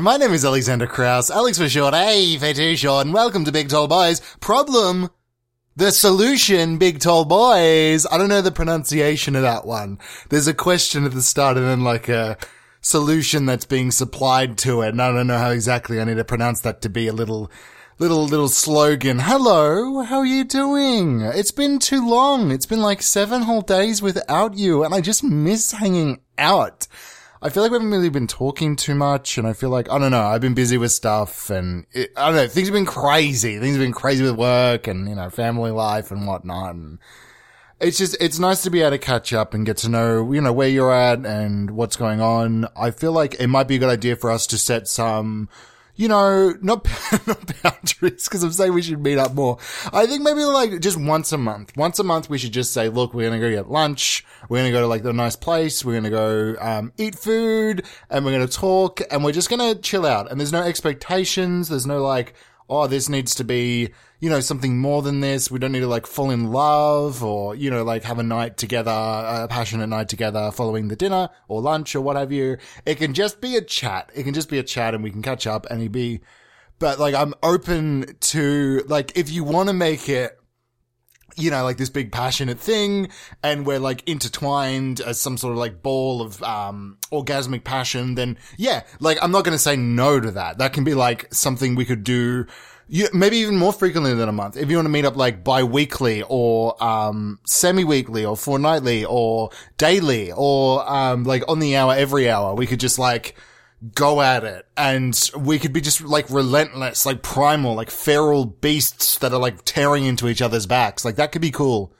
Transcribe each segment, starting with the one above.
my name is Alexander Kraus, Alex for short, hey, for too short, and welcome to Big Tall Boys. Problem, the solution, Big Tall Boys. I don't know the pronunciation of that one. There's a question at the start and then like a solution that's being supplied to it, and I don't know how exactly I need to pronounce that to be a little little little slogan. Hello, how are you doing? It's been too long. It's been like seven whole days without you, and I just miss hanging out. I feel like we haven't really been talking too much, and I feel like I don't know. I've been busy with stuff, and it, I don't know. Things have been crazy. Things have been crazy with work and you know family life and whatnot. And it's just it's nice to be able to catch up and get to know you know where you're at and what's going on. I feel like it might be a good idea for us to set some you know, not, not boundaries, because I'm saying we should meet up more. I think maybe like just once a month. Once a month, we should just say, look, we're going to go get lunch. We're going to go to like the nice place. We're going to go, um, eat food and we're going to talk and we're just going to chill out. And there's no expectations. There's no like, oh, this needs to be, you know, something more than this. We don't need to like fall in love or, you know, like have a night together, a passionate night together following the dinner or lunch or what have you. It can just be a chat. It can just be a chat and we can catch up and be, but like I'm open to like, if you want to make it, you know, like this big passionate thing and we're like intertwined as some sort of like ball of, um, orgasmic passion, then yeah, like I'm not going to say no to that. That can be like something we could do you, maybe even more frequently than a month. If you want to meet up like bi-weekly or, um, semi-weekly or fortnightly or daily or, um, like on the hour, every hour, we could just like go at it and we could be just like relentless, like primal, like feral beasts that are like tearing into each other's backs. Like that could be cool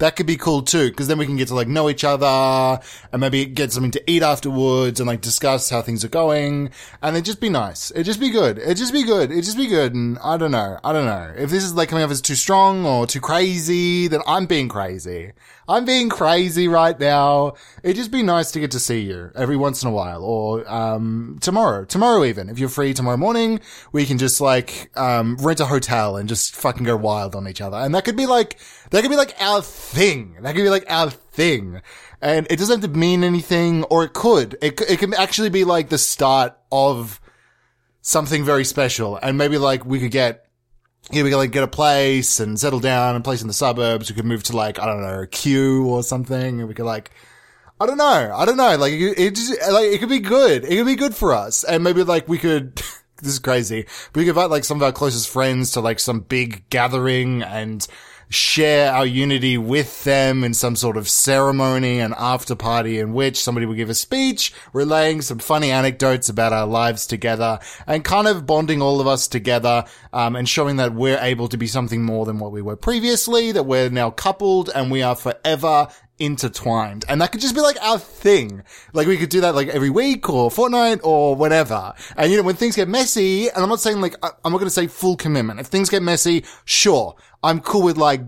that could be cool too, because then we can get to like know each other and maybe get something to eat afterwards and like discuss how things are going. And it'd just be nice. It'd just be good. It'd just be good. It'd just be good. And I don't know. I don't know. If this is like coming off as too strong or too crazy, then I'm being crazy. I'm being crazy right now. It'd just be nice to get to see you every once in a while or, um, tomorrow, tomorrow even. If you're free tomorrow morning, we can just like, um, rent a hotel and just fucking go wild on each other. And that could be like, that could be like our thing. That could be like our thing. And it doesn't have to mean anything, or it could. It, it can actually be like the start of something very special. And maybe like we could get, yeah, we could like get a place and settle down and place in the suburbs. We could move to like, I don't know, Kew or something. And we could like, I don't know. I don't know. Like it, it just, like it could be good. It could be good for us. And maybe like we could, this is crazy. We could invite like some of our closest friends to like some big gathering and share our unity with them in some sort of ceremony and after party in which somebody will give a speech relaying some funny anecdotes about our lives together and kind of bonding all of us together um, and showing that we're able to be something more than what we were previously, that we're now coupled and we are forever intertwined. And that could just be like our thing. Like we could do that like every week or fortnight or whatever. And you know, when things get messy, and I'm not saying like, I'm not going to say full commitment. If things get messy, sure. I'm cool with like,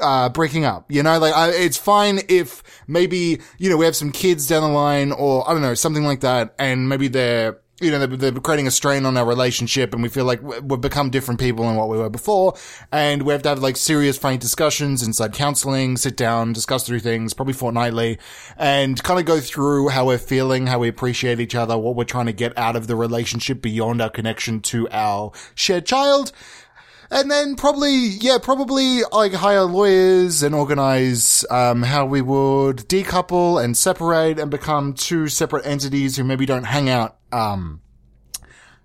uh, breaking up, you know, like I, it's fine if maybe, you know, we have some kids down the line or I don't know, something like that. And maybe they're, you know, they're, they're, creating a strain on our relationship and we feel like we've become different people than what we were before. And we have to have like serious, frank discussions inside counseling, sit down, discuss through things, probably fortnightly and kind of go through how we're feeling, how we appreciate each other, what we're trying to get out of the relationship beyond our connection to our shared child. And then probably, yeah, probably like hire lawyers and organize, um, how we would decouple and separate and become two separate entities who maybe don't hang out, um,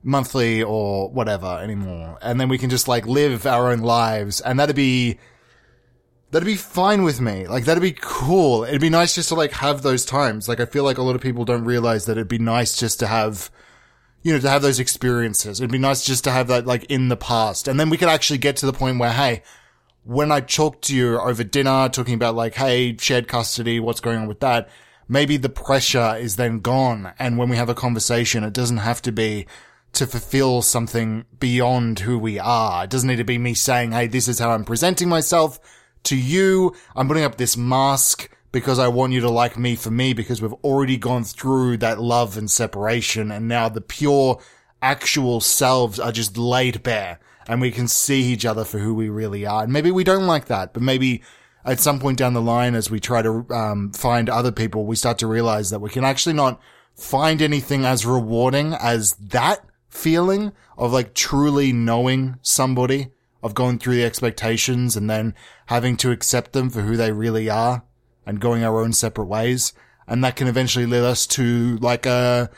monthly or whatever anymore. And then we can just like live our own lives and that'd be, that'd be fine with me. Like that'd be cool. It'd be nice just to like have those times. Like I feel like a lot of people don't realize that it'd be nice just to have, you know, to have those experiences. It'd be nice just to have that like in the past. And then we could actually get to the point where, hey, when I talk to you over dinner, talking about like, hey, shared custody, what's going on with that? Maybe the pressure is then gone. And when we have a conversation, it doesn't have to be to fulfill something beyond who we are. It doesn't need to be me saying, Hey, this is how I'm presenting myself to you. I'm putting up this mask because I want you to like me for me because we've already gone through that love and separation and now the pure actual selves are just laid bare and we can see each other for who we really are. And maybe we don't like that, but maybe at some point down the line as we try to um, find other people, we start to realize that we can actually not find anything as rewarding as that feeling of like truly knowing somebody, of going through the expectations and then having to accept them for who they really are and going our own separate ways. And that can eventually lead us to like a,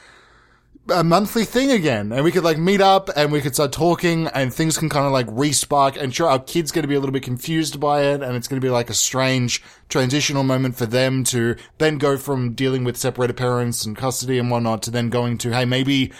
a monthly thing again. And we could like meet up and we could start talking and things can kind of like respark. And sure, our kid's going to be a little bit confused by it. And it's going to be like a strange transitional moment for them to then go from dealing with separated parents and custody and whatnot to then going to, Hey, maybe,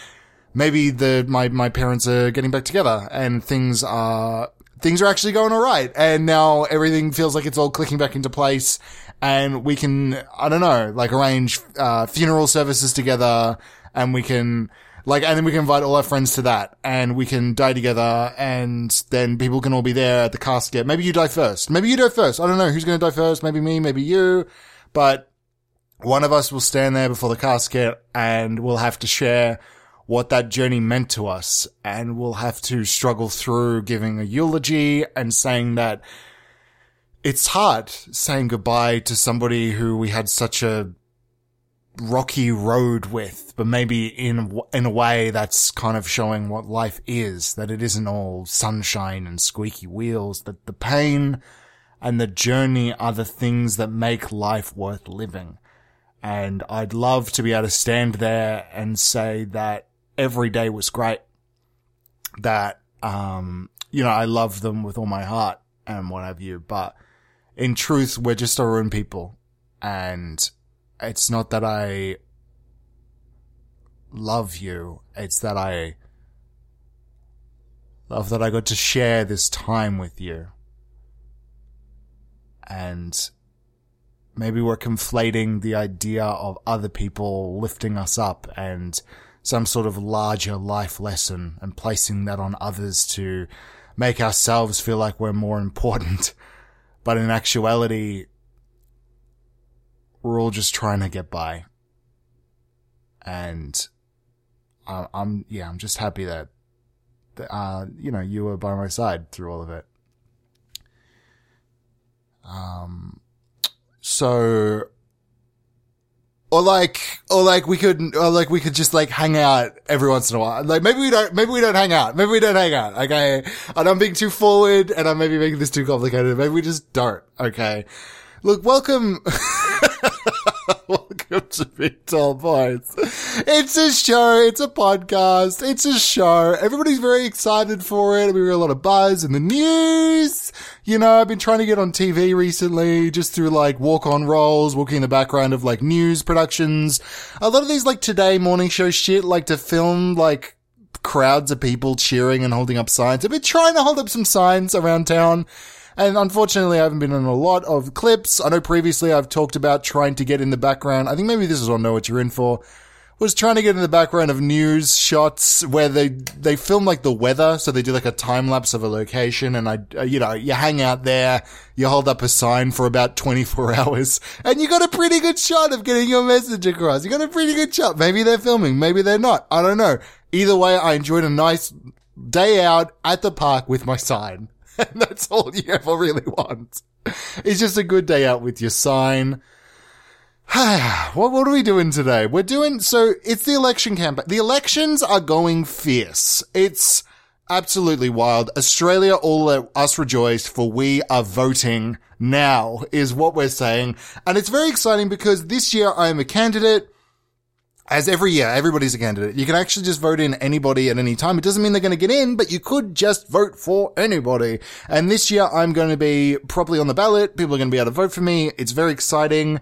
maybe the, my, my parents are getting back together and things are, things are actually going all right. And now everything feels like it's all clicking back into place and we can, I don't know, like arrange, uh, funeral services together and we can, like, and then we can invite all our friends to that and we can die together and then people can all be there at the casket. Maybe you die first. Maybe you die first. I don't know who's going to die first. Maybe me, maybe you, but one of us will stand there before the casket and we'll have to share what that journey meant to us and we'll have to struggle through giving a eulogy and saying that it's hard saying goodbye to somebody who we had such a rocky road with, but maybe in in a way that's kind of showing what life is, that it isn't all sunshine and squeaky wheels, that the pain and the journey are the things that make life worth living. And I'd love to be able to stand there and say that every day was great. That, um, you know, I love them with all my heart and what have you, but in truth, we're just our own people. And it's not that I love you. It's that I love that I got to share this time with you. And maybe we're conflating the idea of other people lifting us up and some sort of larger life lesson and placing that on others to make ourselves feel like we're more important. But in actuality, we're all just trying to get by. And I, I'm, yeah, I'm just happy that, uh, you know, you were by my side through all of it. Um, so, or like, or like we could, or like we could just like hang out every once in a while. Like maybe we don't, maybe we don't hang out. Maybe we don't hang out. Okay. And I'm being too forward and I'm maybe making this too complicated. Maybe we just don't. Okay. Look, welcome. welcome to Big Tall Boys. It's a show. It's a podcast. It's a show. Everybody's very excited for it. We hear a lot of buzz in the news. You know, I've been trying to get on TV recently just through like walk on roles, walking in the background of like news productions. A lot of these like today morning show shit like to film like crowds of people cheering and holding up signs. I've been trying to hold up some signs around town. And unfortunately, I haven't been in a lot of clips. I know previously I've talked about trying to get in the background. I think maybe this is I know what you're in for. Was trying to get in the background of news shots where they they film like the weather, so they do like a time lapse of a location, and I uh, you know you hang out there, you hold up a sign for about 24 hours, and you got a pretty good shot of getting your message across. You got a pretty good shot. Maybe they're filming, maybe they're not. I don't know. Either way, I enjoyed a nice day out at the park with my sign. That's all you ever really want. It's just a good day out with your sign. what, what are we doing today? We're doing, so it's the election campaign. The elections are going fierce. It's absolutely wild. Australia, all us rejoice for we are voting now is what we're saying. And it's very exciting because this year I am a candidate as every year, everybody's a candidate. You can actually just vote in anybody at any time. It doesn't mean they're going to get in, but you could just vote for anybody. And this year, I'm going to be properly on the ballot. People are going to be able to vote for me. It's very exciting.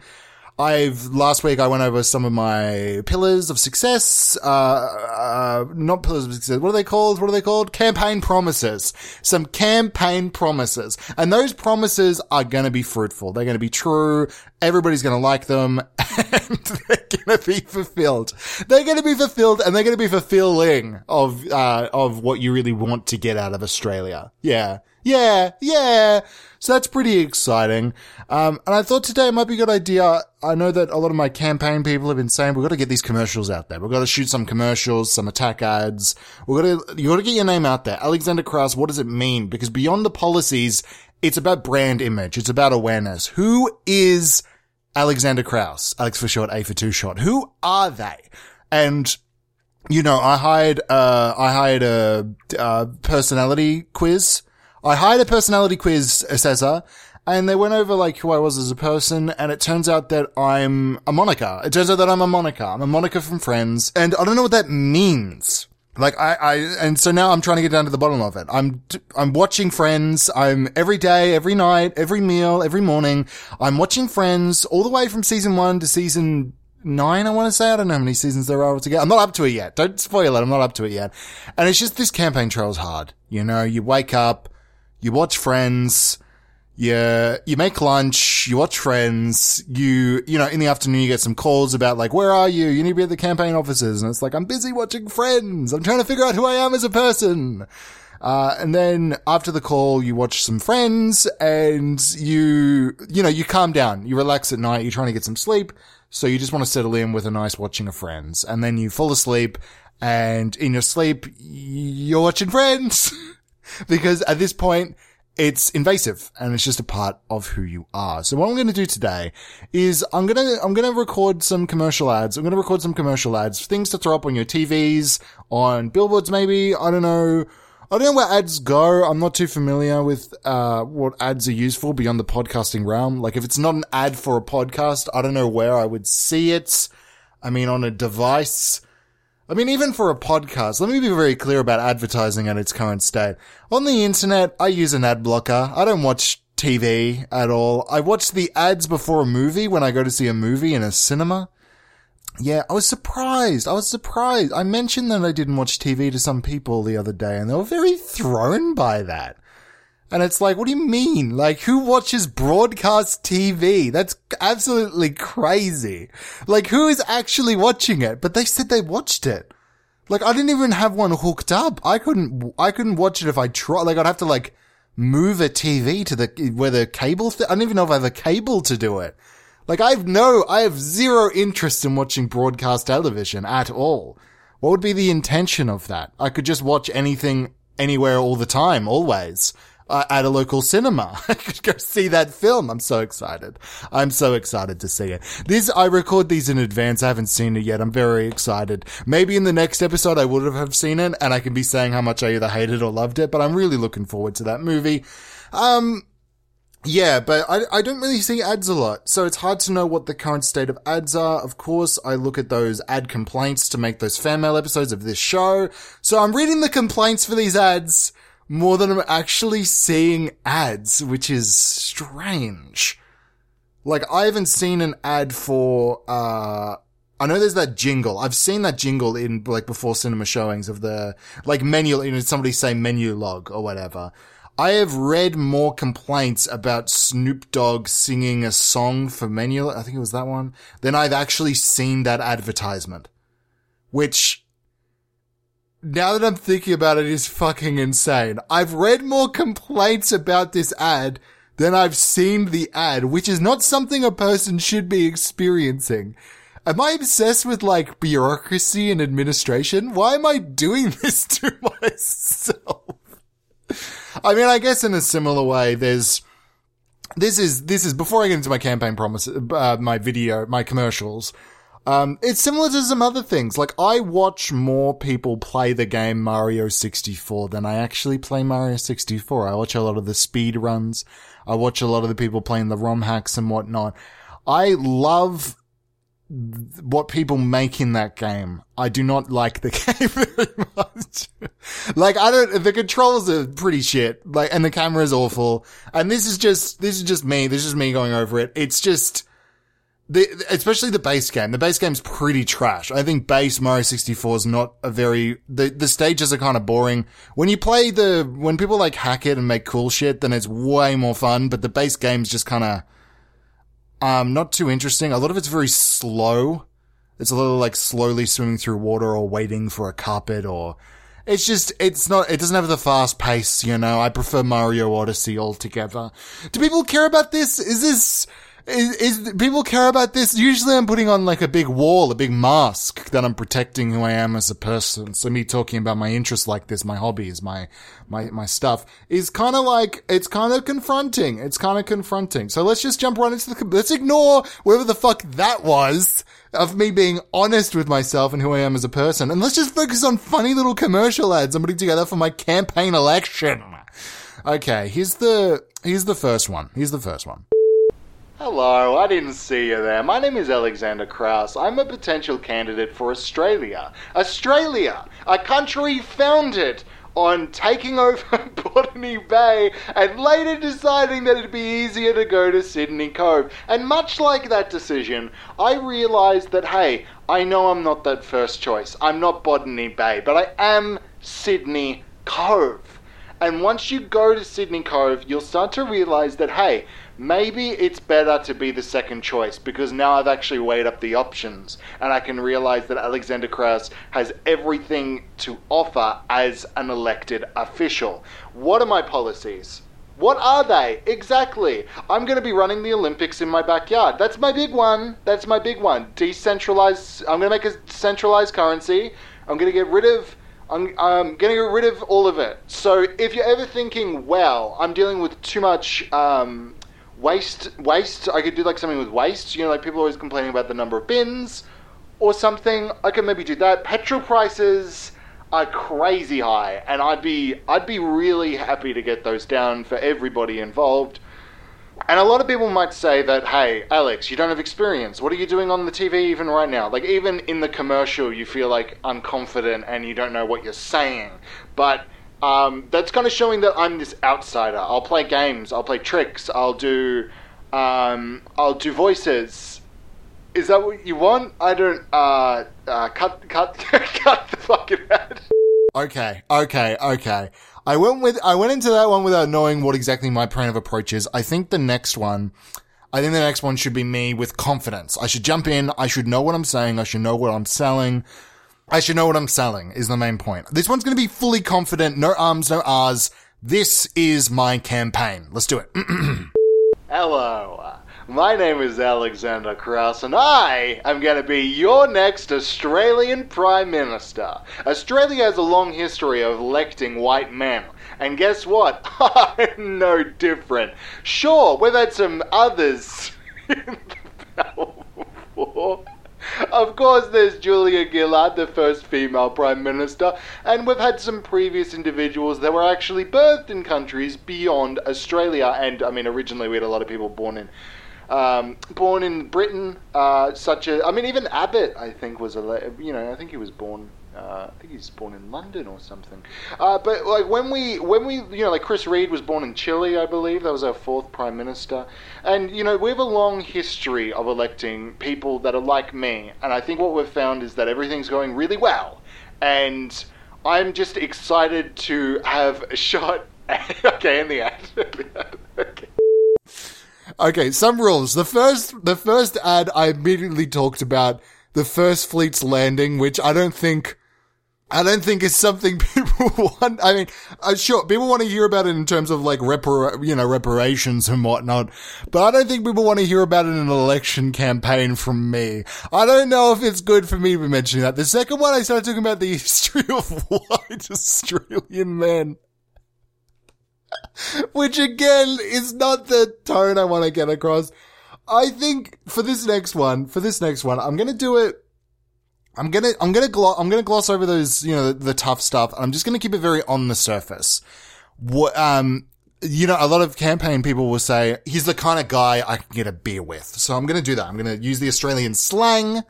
I've last week I went over some of my pillars of success. Uh, uh, not pillars of success. What are they called? What are they called? Campaign promises. Some campaign promises, and those promises are going to be fruitful. They're going to be true. Everybody's going to like them, and they're going to be fulfilled. They're going to be fulfilled, and they're going to be fulfilling of uh, of what you really want to get out of Australia. Yeah, yeah, yeah. So that's pretty exciting. Um, and I thought today might be a good idea. I know that a lot of my campaign people have been saying we've got to get these commercials out there. We've got to shoot some commercials, some attack ads. We've got to, you got to get your name out there. Alexander Kraus, what does it mean? Because beyond the policies, it's about brand image. It's about awareness. Who is Alexander Kraus, Alex for short, A for two short. Who are they? And you know, I hired, uh, I hired a, uh, personality quiz. I hired a personality quiz assessor and they went over like who I was as a person, and it turns out that I'm a Monica. It turns out that I'm a Monica. I'm a Monica from Friends, and I don't know what that means. Like I, I, and so now I'm trying to get down to the bottom of it. I'm, I'm watching Friends. I'm every day, every night, every meal, every morning. I'm watching Friends all the way from season one to season nine, I want to say. I don't know how many seasons there are altogether. I'm not up to it yet. Don't spoil it. I'm not up to it yet. And it's just this campaign trail's hard. You know, you wake up, you watch Friends, you, you make lunch, you watch Friends, you, you know, in the afternoon you get some calls about like, where are you? You need to be at the campaign offices. And it's like, I'm busy watching Friends. I'm trying to figure out who I am as a person. Uh, and then after the call, you watch some friends and you, you know, you calm down. You relax at night. You're trying to get some sleep. So you just want to settle in with a nice watching of friends. And then you fall asleep and in your sleep, you're watching friends. because at this point, it's invasive and it's just a part of who you are. So what I'm going to do today is I'm going to, I'm going to record some commercial ads. I'm going to record some commercial ads, things to throw up on your TVs, on billboards maybe. I don't know. I don't know where ads go. I'm not too familiar with, uh, what ads are used for beyond the podcasting realm. Like if it's not an ad for a podcast, I don't know where I would see it. I mean, on a device, I mean, even for a podcast, let me be very clear about advertising at its current state. On the internet, I use an ad blocker. I don't watch TV at all. I watch the ads before a movie when I go to see a movie in a cinema. Yeah, I was surprised. I was surprised. I mentioned that I didn't watch TV to some people the other day and they were very thrown by that. And it's like, what do you mean? Like, who watches broadcast TV? That's absolutely crazy. Like, who is actually watching it? But they said they watched it. Like, I didn't even have one hooked up. I couldn't, I couldn't watch it if I tried. Like, I'd have to like move a TV to the, where the cable, th- I don't even know if I have a cable to do it. Like, I have no, I have zero interest in watching broadcast television at all. What would be the intention of that? I could just watch anything anywhere all the time, always uh, at a local cinema. I could go see that film. I'm so excited. I'm so excited to see it. This, I record these in advance. I haven't seen it yet. I'm very excited. Maybe in the next episode I would have seen it and I can be saying how much I either hated or loved it, but I'm really looking forward to that movie. Um, yeah, but I, I don't really see ads a lot, so it's hard to know what the current state of ads are. Of course, I look at those ad complaints to make those fan mail episodes of this show, so I'm reading the complaints for these ads, more than I'm actually seeing ads, which is strange. Like, I haven't seen an ad for, uh, I know there's that jingle. I've seen that jingle in, like, before cinema showings of the, like, menu, you know, somebody say Menulog or whatever. I have read more complaints about Snoop Dogg singing a song for menu, I think it was that one, than I've actually seen that advertisement. Which, now that I'm thinking about it, is fucking insane. I've read more complaints about this ad than I've seen the ad, which is not something a person should be experiencing. Am I obsessed with like bureaucracy and administration? Why am I doing this to myself? I mean, I guess in a similar way, there's, this is, this is, before I get into my campaign promises, uh, my video, my commercials, um, it's similar to some other things. Like, I watch more people play the game Mario 64 than I actually play Mario 64. I watch a lot of the speed runs. I watch a lot of the people playing the ROM hacks and whatnot. I love what people make in that game. I do not like the game very much. like, I don't, the controls are pretty shit. Like, and the camera is awful. And this is just, this is just me. This is me going over it. It's just, the, especially the base game. The base game's pretty trash. I think base Mario 64 is not a very, the, the stages are kind of boring. When you play the, when people like hack it and make cool shit, then it's way more fun, but the base game's just kind of, um, not too interesting. A lot of it's very slow. It's a little like slowly swimming through water or waiting for a carpet or, it's just, it's not, it doesn't have the fast pace, you know. I prefer Mario Odyssey altogether. Do people care about this? Is this, Is, is people care about this? Usually, I'm putting on like a big wall, a big mask that I'm protecting who I am as a person. So me talking about my interests like this, my hobbies, my my my stuff is kind of like it's kind of confronting. It's kind of confronting. So let's just jump right into the. Let's ignore whatever the fuck that was of me being honest with myself and who I am as a person, and let's just focus on funny little commercial ads I'm putting together for my campaign election. Okay, here's the here's the first one. Here's the first one. Hello, I didn't see you there. My name is Alexander Kraus. I'm a potential candidate for Australia. Australia, a country founded on taking over Botany Bay and later deciding that it'd be easier to go to Sydney Cove. And much like that decision, I realized that, hey, I know I'm not that first choice. I'm not Botany Bay, but I am Sydney Cove. And once you go to Sydney Cove, you'll start to realize that, hey, maybe it's better to be the second choice because now I've actually weighed up the options and I can realize that Alexander Kraus has everything to offer as an elected official. What are my policies? What are they? Exactly. I'm going to be running the Olympics in my backyard. That's my big one. That's my big one. Decentralized. I'm going to make a centralized currency. I'm going to get rid of. I'm, I'm going to get rid of all of it. So if you're ever thinking, well, I'm dealing with too much um, waste waste i could do like something with waste you know like people always complaining about the number of bins or something. I could maybe do that. Petrol prices are crazy high and i'd be i'd be really happy to get those down for everybody involved. And a lot of people might say that hey alex you don't have experience. What are you doing on the tv even right now? Like even in the commercial you feel like unconfident and you don't know what you're saying. But um, that's kind of showing that I'm this outsider. I'll play games. I'll play tricks. I'll do, um, I'll do voices. Is that what you want? I don't. Uh, uh cut, cut, cut the fucking ad. Okay, okay, okay. I went with I went into that one without knowing what exactly my plan of approach is. I think the next one, I think the next one should be me with confidence. I should jump in. I should know what I'm saying. I should know what I'm selling. I should know what I'm selling is the main point. This one's going to be fully confident. No arms, no R's. This is my campaign. Let's do it. Hello. Uh, my name is Alexander Kraus, and I am going to be your next Australian Prime Minister. Australia has a long history of electing white men. And guess what? I'm no different. Sure, we've had some others in the before of course, there's Julia Gillard, the first female Prime Minister, and we've had some previous individuals that were actually birthed in countries beyond Australia. And I mean, originally we had a lot of people born in. Um, born in Britain, uh, such as I mean, even Abbott, I think was a you know I think he was born uh, I think he's born in London or something. Uh, but like when we when we you know like Chris Reed was born in Chile, I believe that was our fourth prime minister, and you know we have a long history of electing people that are like me, and I think what we've found is that everything's going really well, and I'm just excited to have a shot. okay, in the ad. okay. Okay, some rules. The first, the first ad I immediately talked about the first fleet's landing, which I don't think I don't think it's something people want. I mean, uh, sure, people want to hear about it in terms of like repar- you know, reparations and whatnot, but I don't think people want to hear about it in an election campaign from me. I don't know if it's good for me to be mentioning that. The second one, I started talking about the history of white Australian men. Which again is not the tone I want to get across. I think for this next one, for this next one, I'm gonna do it I'm gonna, I'm gonna, glo- I'm gonna gloss over those, you know, the, the tough stuff. I'm just gonna keep it very on the surface. What, um, you know, a lot of campaign people will say, he's the kind of guy I can get a beer with. So I'm gonna do that. I'm gonna use the Australian slang.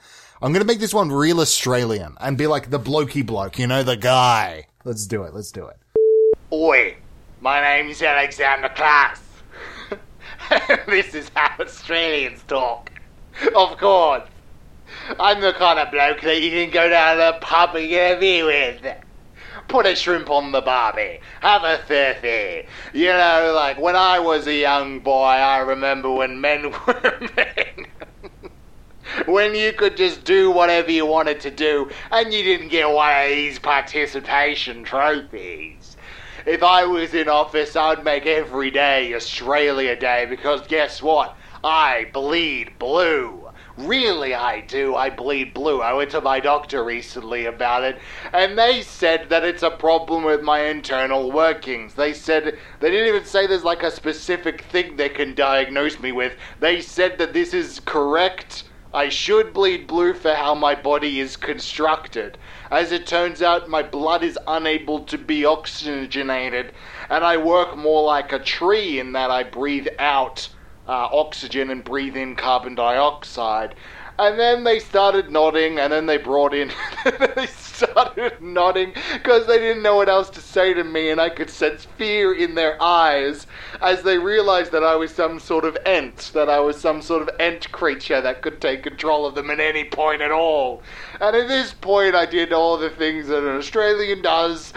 I'm gonna make this one real Australian and be like the blokey bloke, you know, the guy. Let's do it. Let's do it. Oi, my name's Alexander Klass. this is how Australians talk. Of course. I'm the kind of bloke that you can go down to the pub and get a beer with. Put a shrimp on the barbie. Have a thirty. You know, like when I was a young boy, I remember when men were men. when you could just do whatever you wanted to do and you didn't get one of these participation trophies. If I was in office, I'd make every day Australia Day because guess what? I bleed blue. Really, I do. I bleed blue. I went to my doctor recently about it, and they said that it's a problem with my internal workings. They said, they didn't even say there's like a specific thing they can diagnose me with. They said that this is correct. I should bleed blue for how my body is constructed. As it turns out, my blood is unable to be oxygenated, and I work more like a tree in that I breathe out uh, oxygen and breathe in carbon dioxide. And then they started nodding, and then they brought in. they started nodding because they didn't know what else to say to me, and I could sense fear in their eyes as they realized that I was some sort of ent, that I was some sort of ent creature that could take control of them at any point at all. And at this point, I did all the things that an Australian does.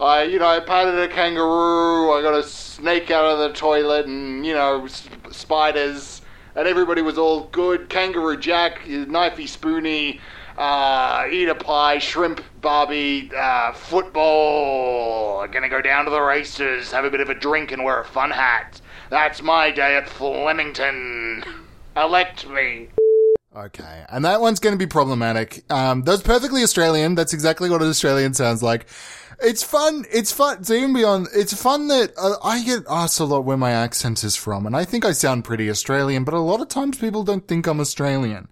I, you know, I patted a kangaroo. I got a snake out of the toilet, and you know, sp- spiders, and everybody was all good. Kangaroo Jack, knifey spoony, uh, eat a pie, shrimp Barbie, uh, football. Gonna go down to the races, have a bit of a drink, and wear a fun hat. That's my day at Flemington. Elect me. Okay, and that one's going to be problematic. Um, that's perfectly Australian. That's exactly what an Australian sounds like. It's fun. It's fun. Even beyond, it's fun that uh, I get asked a lot where my accent is from, and I think I sound pretty Australian, but a lot of times people don't think I'm Australian.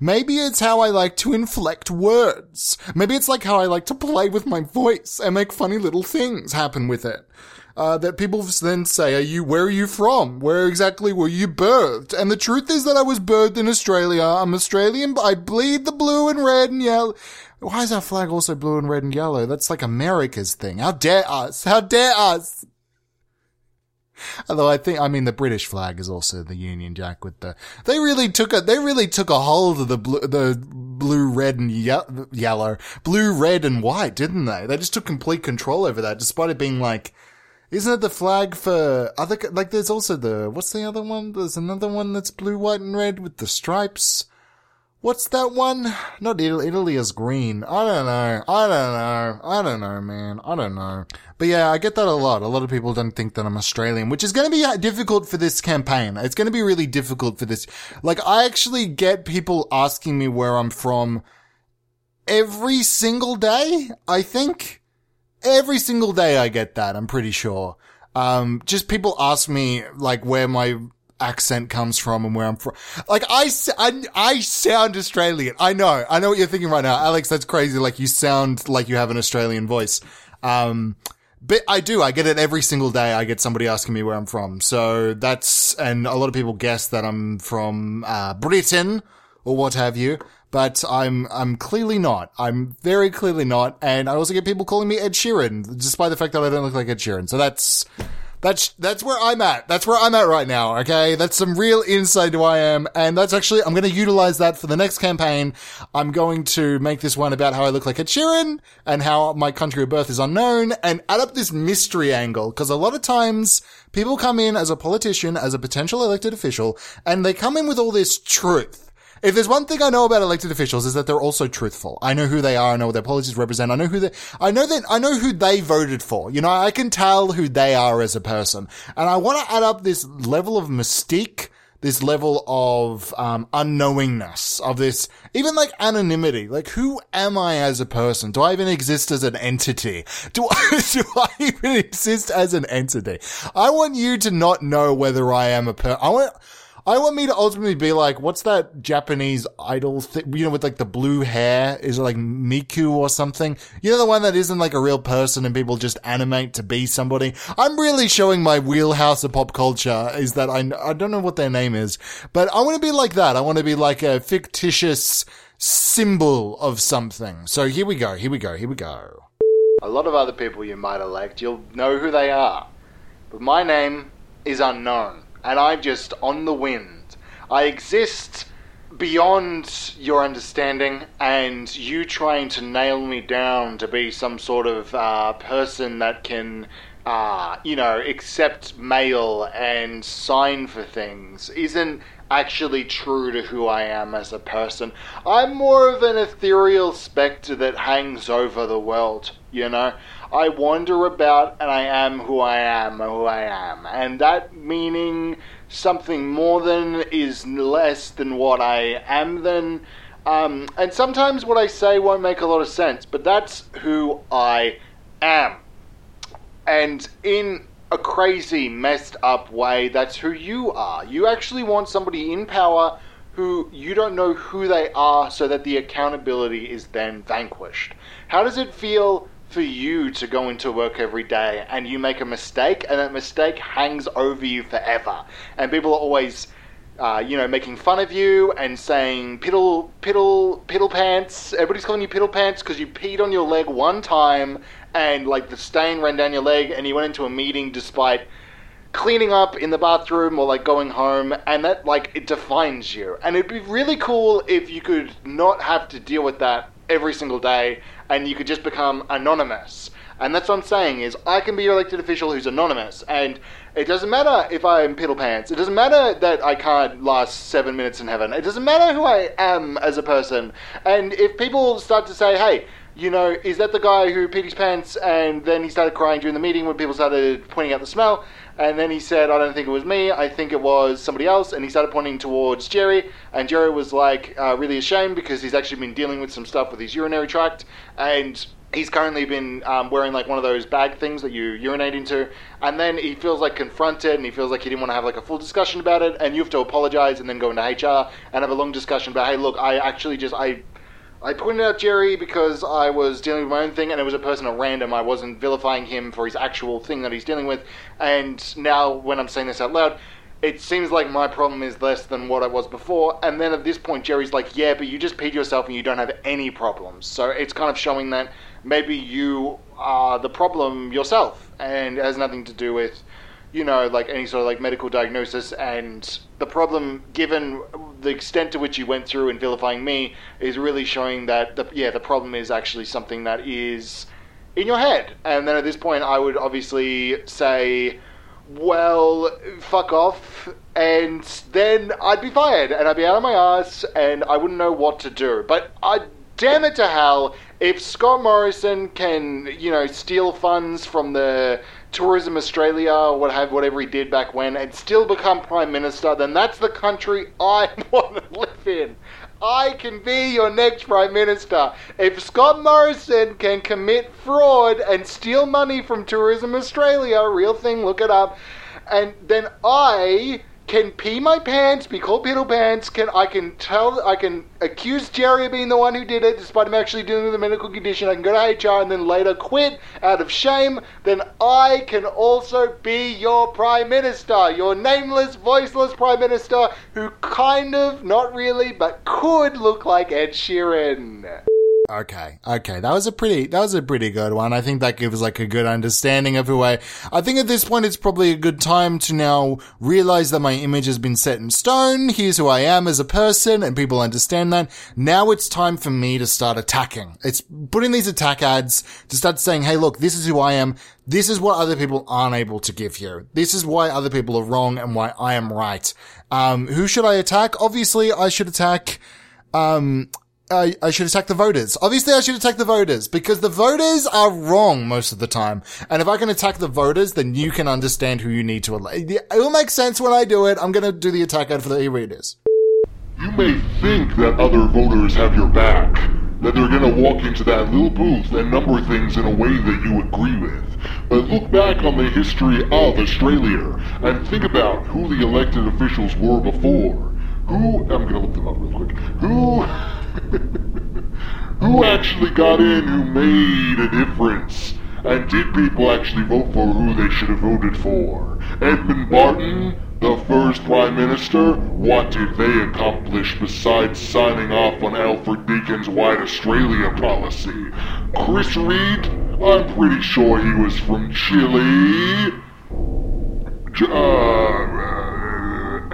Maybe it's how I like to inflect words. Maybe it's like how I like to play with my voice and make funny little things happen with it. Uh, that people then say, are you, where are you from? Where exactly were you birthed? And the truth is that I was birthed in Australia. I'm Australian, I bleed the blue and red and yellow. Why is our flag also blue and red and yellow? That's like America's thing. How dare us? How dare us? Although I think, I mean, the British flag is also the Union Jack with the, they really took a, they really took a hold of the blue, the blue, red and ye- yellow, blue, red and white, didn't they? They just took complete control over that despite it being like, isn't it the flag for other, like there's also the, what's the other one? There's another one that's blue, white and red with the stripes. What's that one? Not Italy, Italy is green. I don't know. I don't know. I don't know, man. I don't know. But yeah, I get that a lot. A lot of people don't think that I'm Australian, which is going to be uh, difficult for this campaign. It's going to be really difficult for this. Like, I actually get people asking me where I'm from every single day, I think. Every single day I get that, I'm pretty sure. Um, just people ask me, like, where my accent comes from and where I'm from. Like, I, I, I sound Australian. I know. I know what you're thinking right now. Alex, that's crazy. Like, you sound like you have an Australian voice. Um, but I do. I get it every single day. I get somebody asking me where I'm from. So that's, and a lot of people guess that I'm from, uh, Britain or what have you. But I'm, I'm clearly not. I'm very clearly not. And I also get people calling me Ed Sheeran, despite the fact that I don't look like Ed Sheeran. So that's, that's, that's where I'm at. That's where I'm at right now. Okay. That's some real insight to I am. And that's actually, I'm going to utilize that for the next campaign. I'm going to make this one about how I look like a Sheeran and how my country of birth is unknown and add up this mystery angle. Cause a lot of times people come in as a politician, as a potential elected official, and they come in with all this truth. If there's one thing I know about elected officials is that they're also truthful. I know who they are. I know what their policies represent. I know who they, I know that, I know who they voted for. You know, I can tell who they are as a person. And I want to add up this level of mystique, this level of, um, unknowingness of this, even like anonymity. Like, who am I as a person? Do I even exist as an entity? Do I, do I even exist as an entity? I want you to not know whether I am a per, I want, I want me to ultimately be like, what's that Japanese idol thing, you know, with like the blue hair? Is it like Miku or something? You know, the one that isn't like a real person and people just animate to be somebody? I'm really showing my wheelhouse of pop culture is that I, I don't know what their name is, but I want to be like that. I want to be like a fictitious symbol of something. So here we go, here we go, here we go. A lot of other people you might elect, you'll know who they are. But my name is unknown and I'm just on the wind. I exist beyond your understanding, and you trying to nail me down to be some sort of uh, person that can, uh, you know, accept mail and sign for things isn't actually true to who I am as a person. I'm more of an ethereal spectre that hangs over the world, you know? I wander about and I am who I am, who I am. And that meaning something more than is less than what I am than. Um, and sometimes what I say won't make a lot of sense, but that's who I am. And in a crazy, messed up way, that's who you are. You actually want somebody in power who you don't know who they are so that the accountability is then vanquished. How does it feel for you to go into work every day and you make a mistake and that mistake hangs over you forever? And people are always uh, you know, making fun of you and saying piddle, piddle, piddle pants. Everybody's calling you piddle pants because you peed on your leg one time and like the stain ran down your leg and you went into a meeting despite cleaning up in the bathroom or like going home and that like it defines you. And it'd be really cool if you could not have to deal with that every single day and you could just become anonymous. And that's what I'm saying is I can be your elected official who's anonymous and it doesn't matter if I'm piddle pants. It doesn't matter that I can't last seven minutes in heaven. It doesn't matter who I am as a person. And if people start to say, hey, you know, is that the guy who peed his pants and then he started crying during the meeting when people started pointing out the smell? And then he said, I don't think it was me, I think it was somebody else. And he started pointing towards Jerry. And Jerry was like uh, really ashamed because he's actually been dealing with some stuff with his urinary tract. And he's currently been um, wearing like one of those bag things that you urinate into and then he feels like confronted and he feels like he didn't want to have like a full discussion about it and you have to apologize and then go into hr and have a long discussion about hey look i actually just i I pointed out Jerry because I was dealing with my own thing, and it was a person at random. I wasn't vilifying him for his actual thing that he's dealing with. And now, when I'm saying this out loud, it seems like my problem is less than what I was before. And then at this point, Jerry's like, "Yeah, but you just peed yourself, and you don't have any problems." So it's kind of showing that maybe you are the problem yourself, and it has nothing to do with you know, like any sort of like medical diagnosis. And the problem, given the extent to which you went through in vilifying me, is really showing that the yeah the problem is actually something that is in your head. And then at this point, I would obviously say, well, fuck off. And then I'd be fired, and I'd be out of my ass, and I wouldn't know what to do. But I, damn it to hell, if Scott Morrison can, you know, steal funds from the Tourism Australia or what have whatever he did back when and still become Prime Minister, then that's the country I want to live in. I can be your next Prime Minister. If Scott Morrison can commit fraud and steal money from Tourism Australia, real thing, look it up, and then I can pee my pants, be called piddle pants, can I can tell I can accuse Jerry of being the one who did it despite him actually dealing with a medical condition, I can go to HR and then later quit out of shame, then I can also be your Prime Minister, your nameless, voiceless Prime Minister who kind of, not really, but could look like Ed Sheeran. Okay, okay, that was a pretty that was a pretty good one. I think that gives like a good understanding of who I. I think at this point it's probably a good time to now realize that my image has been set in stone. Here's who I am as a person, and people understand that. Now it's time for me to start attacking. It's putting these attack ads to start saying, "Hey, look, this is who I am. This is what other people aren't able to give you. This is why other people are wrong and why I am right." Um, who should I attack? Obviously, I should attack. Um, I, I should attack the voters. Obviously, I should attack the voters because the voters are wrong most of the time. And if I can attack the voters, then you can understand who you need to elect. It will make sense when I do it. I'm going to do the attack ad for the e-readers. You may think that other voters have your back, that they're going to walk into that little booth and number things in a way that you agree with. But look back on the history of Australia and think about who the elected officials were before. Who, I'm going to look them up real quick. Who who actually got in who made a difference? And did people actually vote for who they should have voted for? Edmund Barton, the first Prime Minister, what did they accomplish besides signing off on Alfred Deakin's White Australia policy? Chris Reed, I'm pretty sure he was from Chile. Uh,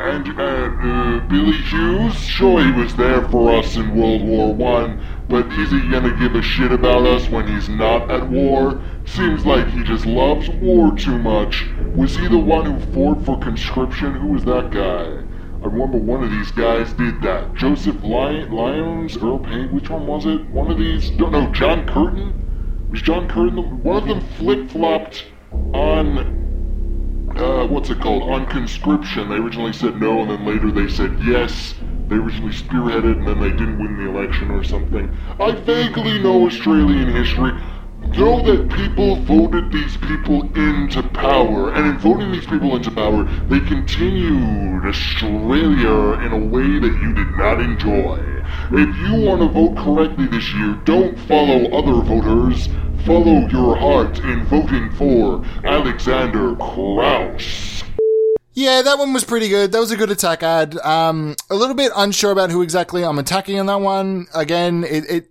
and uh, uh, Billy Hughes, sure he was there for us in World War One, but is he gonna give a shit about us when he's not at war? Seems like he just loves war too much. Was he the one who fought for conscription? Who was that guy? I remember one of these guys did that. Joseph Ly- Lyons, Earl Payne, which one was it? One of these? Don't know. John Curtin? Was John Curtin the, one of them flip flopped on uh, what's it called, on conscription. They originally said no, and then later they said yes. They originally spearheaded, and then they didn't win the election or something. I vaguely know Australian history. Know that people voted these people into power, and in voting these people into power, they continued Australia in a way that you did not enjoy. If you want to vote correctly this year, don't follow other voters. Follow your heart in voting for Alexander Kraus. Yeah, that one was pretty good. That was a good attack ad. Um, a little bit unsure about who exactly I'm attacking in that one. Again, it, it,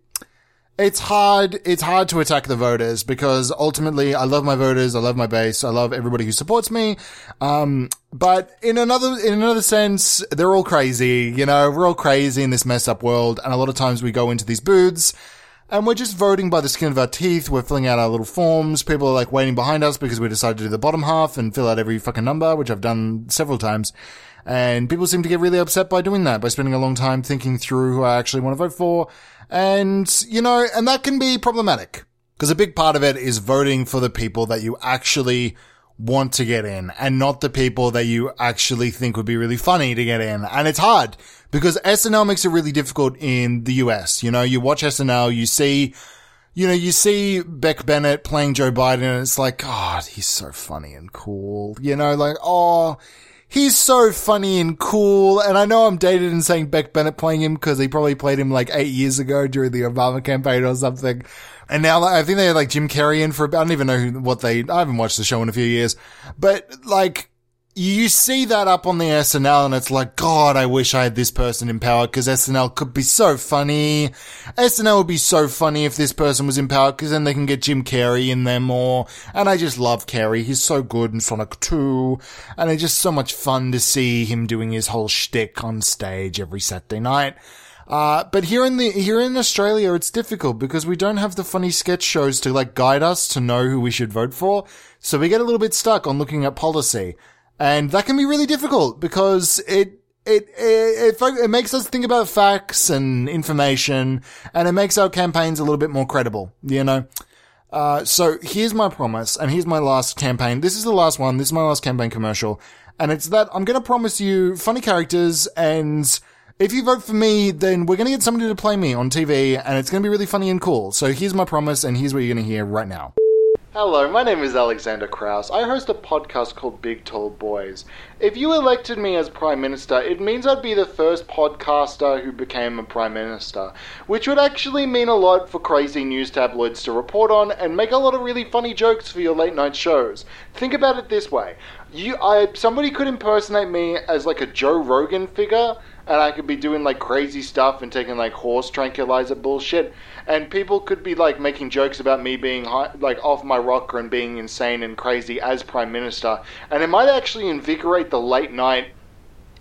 it's hard, it's hard to attack the voters because ultimately I love my voters, I love my base, I love everybody who supports me. Um, but in another, in another sense, they're all crazy, you know, we're all crazy in this messed up world. And a lot of times we go into these booths and we're just voting by the skin of our teeth. We're filling out our little forms. People are like waiting behind us because we decided to do the bottom half and fill out every fucking number, which I've done several times. And people seem to get really upset by doing that, by spending a long time thinking through who I actually want to vote for. And, you know, and that can be problematic because a big part of it is voting for the people that you actually want to get in and not the people that you actually think would be really funny to get in. And it's hard because SNL makes it really difficult in the US. You know, you watch SNL, you see, you know, you see Beck Bennett playing Joe Biden and it's like, God, he's so funny and cool. You know, like, oh, he's so funny and cool. And I know I'm dated in saying Beck Bennett playing him because he probably played him like eight years ago during the Obama campaign or something. And now like, I think they had like Jim Carrey in for, about. I don't even know what they, I haven't watched the show in a few years, but like, you see that up on the SNL and it's like, God, I wish I had this person in power because SNL could be so funny. SNL would be so funny if this person was in power because then they can get Jim Carrey in there more. And I just love Carrey. He's so good in Sonic 2. And it's just so much fun to see him doing his whole shtick on stage every Saturday night. Uh, but here in the, here in Australia, it's difficult because we don't have the funny sketch shows to like guide us to know who we should vote for. So we get a little bit stuck on looking at policy. And that can be really difficult because it, it, it, it, it, makes us think about facts and information and it makes our campaigns a little bit more credible, you know? Uh, so here's my promise and here's my last campaign. This is the last one. This is my last campaign commercial. And it's that I'm going to promise you funny characters and if you vote for me, then we're going to get somebody to play me on TV and it's going to be really funny and cool. So here's my promise and here's what you're going to hear right now. Hello, my name is Alexander Kraus. I host a podcast called Big Tall Boys. If you elected me as Prime Minister, it means I'd be the first podcaster who became a Prime Minister, which would actually mean a lot for crazy news tabloids to report on and make a lot of really funny jokes for your late night shows. Think about it this way. You I somebody could impersonate me as like a Joe Rogan figure and I could be doing like crazy stuff and taking like horse tranquilizer bullshit, and people could be like making jokes about me being high, like off my rocker and being insane and crazy as prime minister, and it might actually invigorate the late night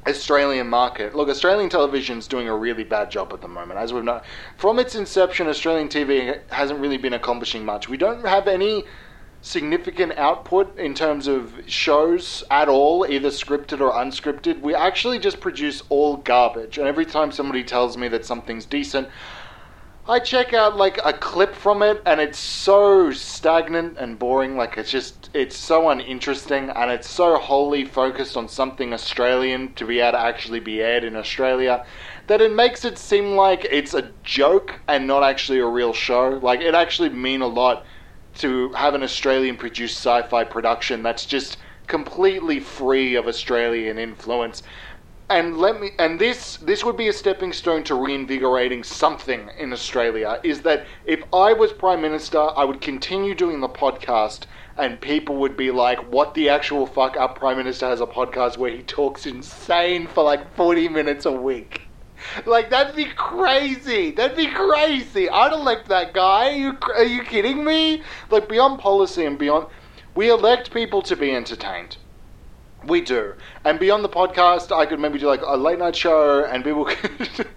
Australian market. Look, Australian television's doing a really bad job at the moment, as we've known. From its inception, Australian TV hasn't really been accomplishing much. We don't have any significant output in terms of shows at all, either scripted or unscripted. We actually just produce all garbage. And every time somebody tells me that something's decent, I check out like a clip from it and it's so stagnant and boring. Like it's just, it's so uninteresting and it's so wholly focused on something Australian to be able to actually be aired in Australia that it makes it seem like it's a joke and not actually a real show. Like it actually mean a lot to have an Australian produced sci fi production that's just completely free of Australian influence. And let me and this this would be a stepping stone to reinvigorating something in Australia is that if I was Prime Minister, I would continue doing the podcast and people would be like, What the actual fuck our Prime Minister has a podcast where he talks insane for like forty minutes a week. Like that'd be crazy. That'd be crazy. I'd elect that guy. Are you, are you kidding me? Like beyond policy and beyond, we elect people to be entertained. We do. And beyond the podcast, I could maybe do like a late night show, and people could.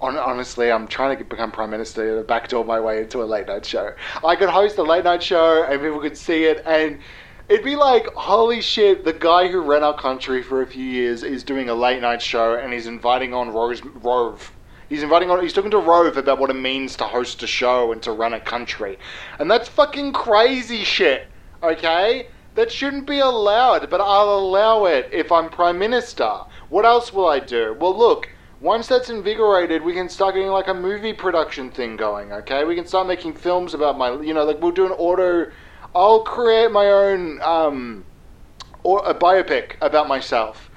honestly, I'm trying to become prime minister to backdoor my way into a late night show. I could host a late night show, and people could see it, and It'd be like, holy shit, the guy who ran our country for a few years is doing a late night show and he's inviting on Rose, Rove. He's inviting on, he's talking to Rove about what it means to host a show and to run a country. And that's fucking crazy shit, okay? That shouldn't be allowed, but I'll allow it if I'm Prime Minister. What else will I do? Well, look, once that's invigorated, we can start getting like a movie production thing going, okay? We can start making films about my, you know, like we'll do an auto. I'll create my own, um, or a biopic about myself.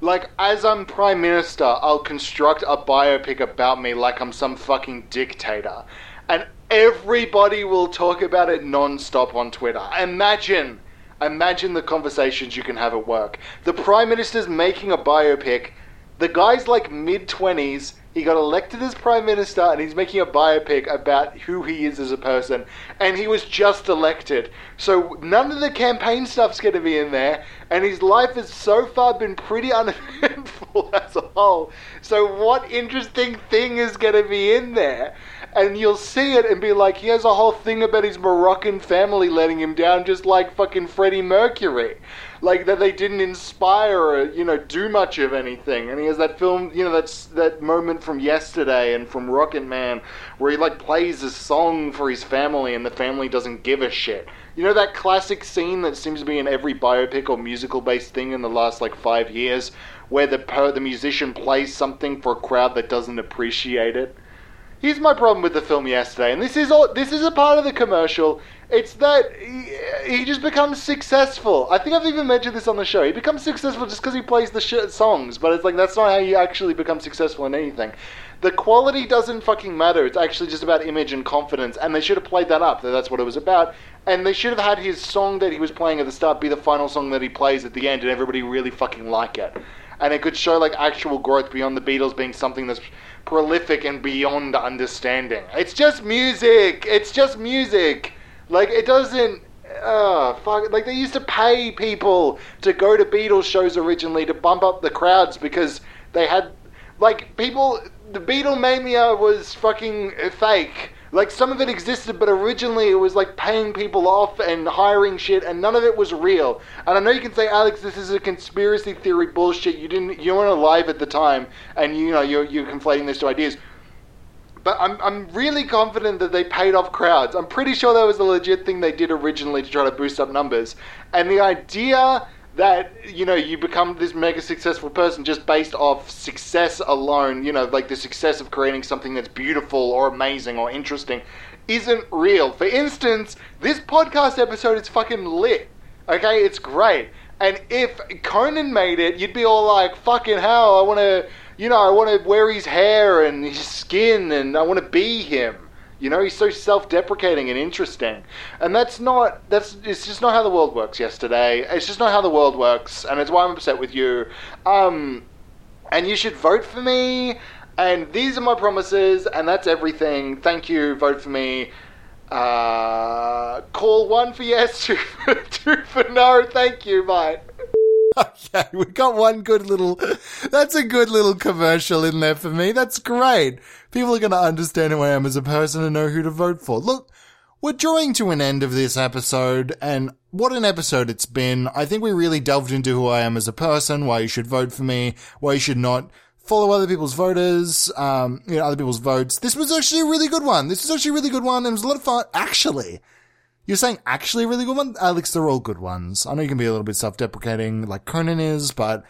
Like, as I'm Prime Minister, I'll construct a biopic about me like I'm some fucking dictator. And everybody will talk about it non stop on Twitter. Imagine, imagine the conversations you can have at work. The Prime Minister's making a biopic. The guy's like mid 20s. He got elected as Prime Minister and he's making a biopic about who he is as a person. And he was just elected. So none of the campaign stuff's going to be in there. And his life has so far been pretty uneventful as a whole. So what interesting thing is going to be in there? And you'll see it and be like, he has a whole thing about his Moroccan family letting him down, just like fucking Freddie Mercury. Like that they didn't inspire or, you know, do much of anything. And he has that film, you know, that's that moment from yesterday and from Rocket Man where he like plays a song for his family and the family doesn't give a shit. You know that classic scene that seems to be in every biopic or musical based thing in the last like five years where the per- the musician plays something for a crowd that doesn't appreciate it? Here's my problem with the film yesterday, and this is all, this is a part of the commercial. It's that he, he just becomes successful. I think I've even mentioned this on the show. He becomes successful just because he plays the shit songs, but it's like that's not how you actually become successful in anything. The quality doesn't fucking matter. It's actually just about image and confidence, and they should have played that up. That that's what it was about. And they should have had his song that he was playing at the start be the final song that he plays at the end, and everybody really fucking like it. And it could show like actual growth beyond the Beatles being something that's prolific and beyond understanding. It's just music. It's just music. Like it doesn't. Uh, fuck. Like they used to pay people to go to Beatles shows originally to bump up the crowds because they had, like, people. The Beatlemania was fucking fake. Like some of it existed, but originally it was like paying people off and hiring shit, and none of it was real. And I know you can say, Alex, this is a conspiracy theory bullshit. You didn't, you weren't alive at the time, and you know you're you're conflating those two ideas. But I'm I'm really confident that they paid off crowds. I'm pretty sure that was a legit thing they did originally to try to boost up numbers. And the idea that you know you become this mega successful person just based off success alone you know like the success of creating something that's beautiful or amazing or interesting isn't real. For instance this podcast episode is fucking lit okay? It's great. And if conan made it you'd be all like fucking hell i want to you know i want to wear his hair and his skin and i want to be him you know, he's so self-deprecating and interesting, and that's not that's it's just not how the world works. Yesterday, it's just not how the world works, and it's why I'm upset with you. Um, and you should vote for me. And these are my promises, and that's everything. Thank you. Vote for me. Uh, call one for yes, two for, two for no. Thank you. Bye. Okay, we got one good little, that's a good little commercial in there for me. That's great. People are going to understand who I am as a person and know who to vote for. Look, we're drawing to an end of this episode, and what an episode it's been. I think we really delved into who I am as a person, why you should vote for me, why you should not follow other people's voters, um, you know, other people's votes. This was actually a really good one. This was actually a really good one, and it was a lot of fun, actually. You're saying actually a really good one? Alex, they're all good ones. I know you can be a little bit self-deprecating like Conan is, but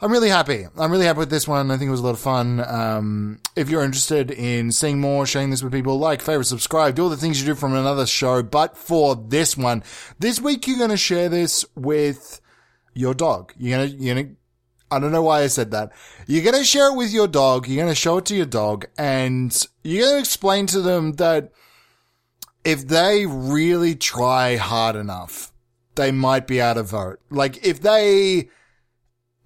I'm really happy. I'm really happy with this one. I think it was a lot of fun. Um, if you're interested in seeing more, sharing this with people, like, favorite, subscribe, do all the things you do from another show. But for this one, this week you're going to share this with your dog. You're going to, you're going to, I don't know why I said that. You're going to share it with your dog. You're going to show it to your dog and you're going to explain to them that if they really try hard enough, they might be able to vote. Like if they,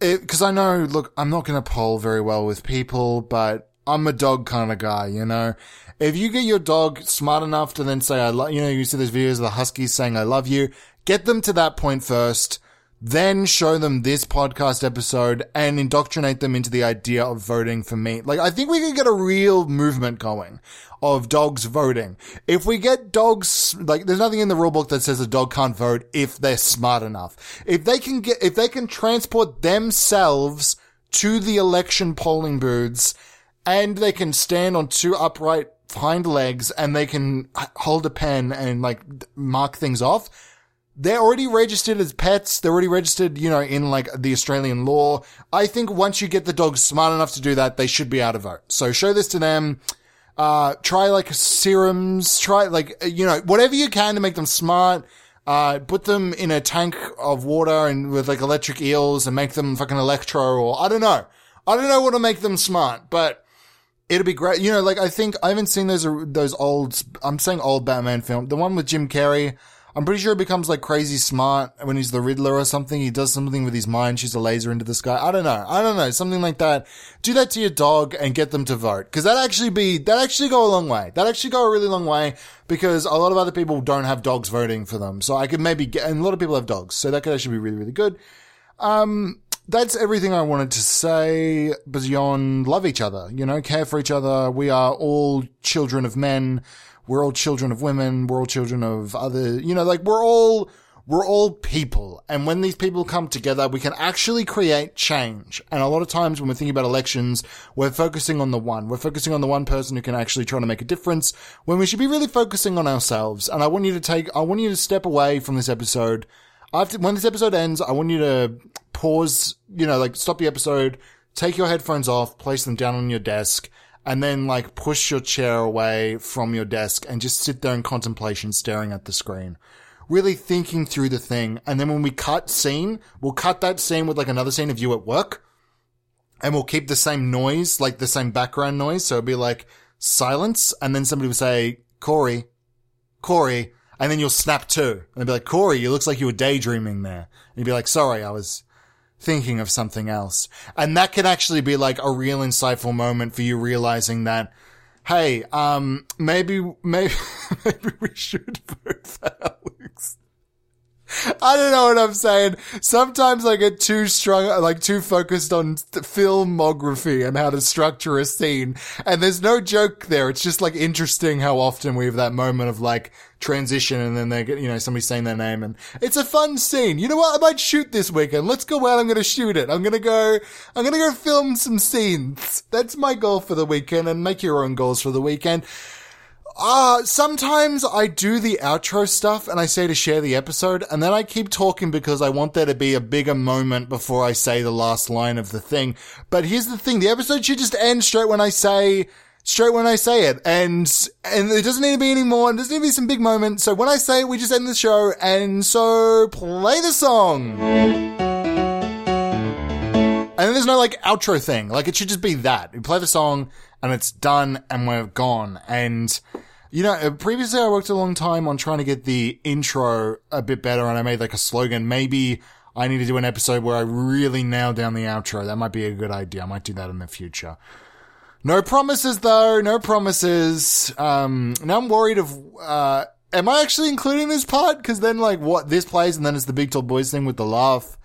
because I know, look, I'm not going to poll very well with people, but I'm a dog kind of guy, you know. If you get your dog smart enough to then say I love, you know, you see those videos of the huskies saying I love you, get them to that point first then show them this podcast episode and indoctrinate them into the idea of voting for me. Like, I think we could get a real movement going of dogs voting. If we get dogs, like, there's nothing in the rule book that says a dog can't vote if they're smart enough. If they can get, if they can transport themselves to the election polling booths and they can stand on two upright hind legs and they can hold a pen and like mark things off, they're already registered as pets. They're already registered, you know, in like the Australian law. I think once you get the dogs smart enough to do that, they should be able to vote. So show this to them. Uh, try like serums, try like, you know, whatever you can to make them smart. Uh, put them in a tank of water and with like electric eels and make them fucking electro or I don't know. I don't know what to make them smart, but it'd be great. You know, like I think I haven't seen those, those old, I'm saying old Batman film, the one with Jim Carrey. I'm pretty sure it becomes like crazy smart when he's the Riddler or something. He does something with his mind, shoots a laser into the sky. I don't know. I don't know. Something like that. Do that to your dog and get them to vote. Cause that actually be, that actually go a long way. That actually go a really long way because a lot of other people don't have dogs voting for them. So I could maybe get, and a lot of people have dogs. So that could actually be really, really good. Um, that's everything I wanted to say beyond love each other, you know, care for each other. We are all children of men we're all children of women. We're all children of other, you know, like we're all, we're all people. And when these people come together, we can actually create change. And a lot of times when we're thinking about elections, we're focusing on the one. We're focusing on the one person who can actually try to make a difference when we should be really focusing on ourselves. And I want you to take, I want you to step away from this episode. After, when this episode ends, I want you to pause, you know, like stop the episode, take your headphones off, place them down on your desk and then like push your chair away from your desk and just sit there in contemplation staring at the screen. Really thinking through the thing. And then when we cut scene, we'll cut that scene with like another scene of you at work and we'll keep the same noise, like the same background noise. So it'll be like silence. And then somebody will say, Corey, Corey. And then you'll snap too. And be like, Corey, it looks like you were daydreaming there. And you'll be like, sorry, I was, thinking of something else. And that can actually be like a real insightful moment for you realizing that, hey, um, maybe, maybe, maybe we should vote for Alex. I don't know what I'm saying. Sometimes I get too strong, like too focused on filmography and how to structure a scene. And there's no joke there. It's just like interesting how often we have that moment of like transition and then they get, you know, somebody saying their name and it's a fun scene. You know what? I might shoot this weekend. Let's go out. I'm going to shoot it. I'm going to go, I'm going to go film some scenes. That's my goal for the weekend and make your own goals for the weekend. Uh, sometimes I do the outro stuff and I say to share the episode and then I keep talking because I want there to be a bigger moment before I say the last line of the thing. But here's the thing. The episode should just end straight when I say, straight when I say it. And, and it doesn't need to be any more. There's need to be some big moments. So when I say it, we just end the show. And so play the song. And then there's no like outro thing. Like it should just be that. We play the song and it's done and we're gone. And, you know, previously I worked a long time on trying to get the intro a bit better and I made like a slogan. Maybe I need to do an episode where I really nail down the outro. That might be a good idea. I might do that in the future. No promises though, no promises. Um, now I'm worried of, uh, am I actually including this part? Cause then like what this plays and then it's the Big Tall Boys thing with the laugh.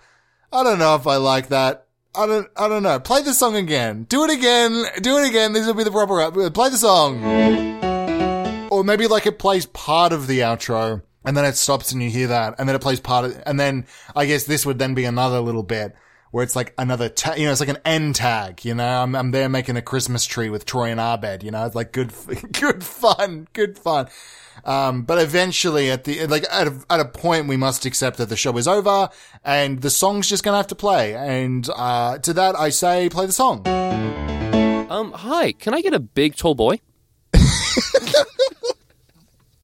I don't know if I like that. I don't, I don't know. Play the song again. Do it again. Do it again. This will be the proper, play the song. Or maybe like it plays part of the outro and then it stops and you hear that and then it plays part of, and then I guess this would then be another little bit where it's like another tag, you know, it's like an end tag, you know, I'm, I'm there making a Christmas tree with Troy and Abed, you know, it's like good, good fun, good fun. Um, but eventually at the, like at a, at a point we must accept that the show is over and the song's just gonna have to play. And, uh, to that I say play the song. Um, hi, can I get a big tall boy?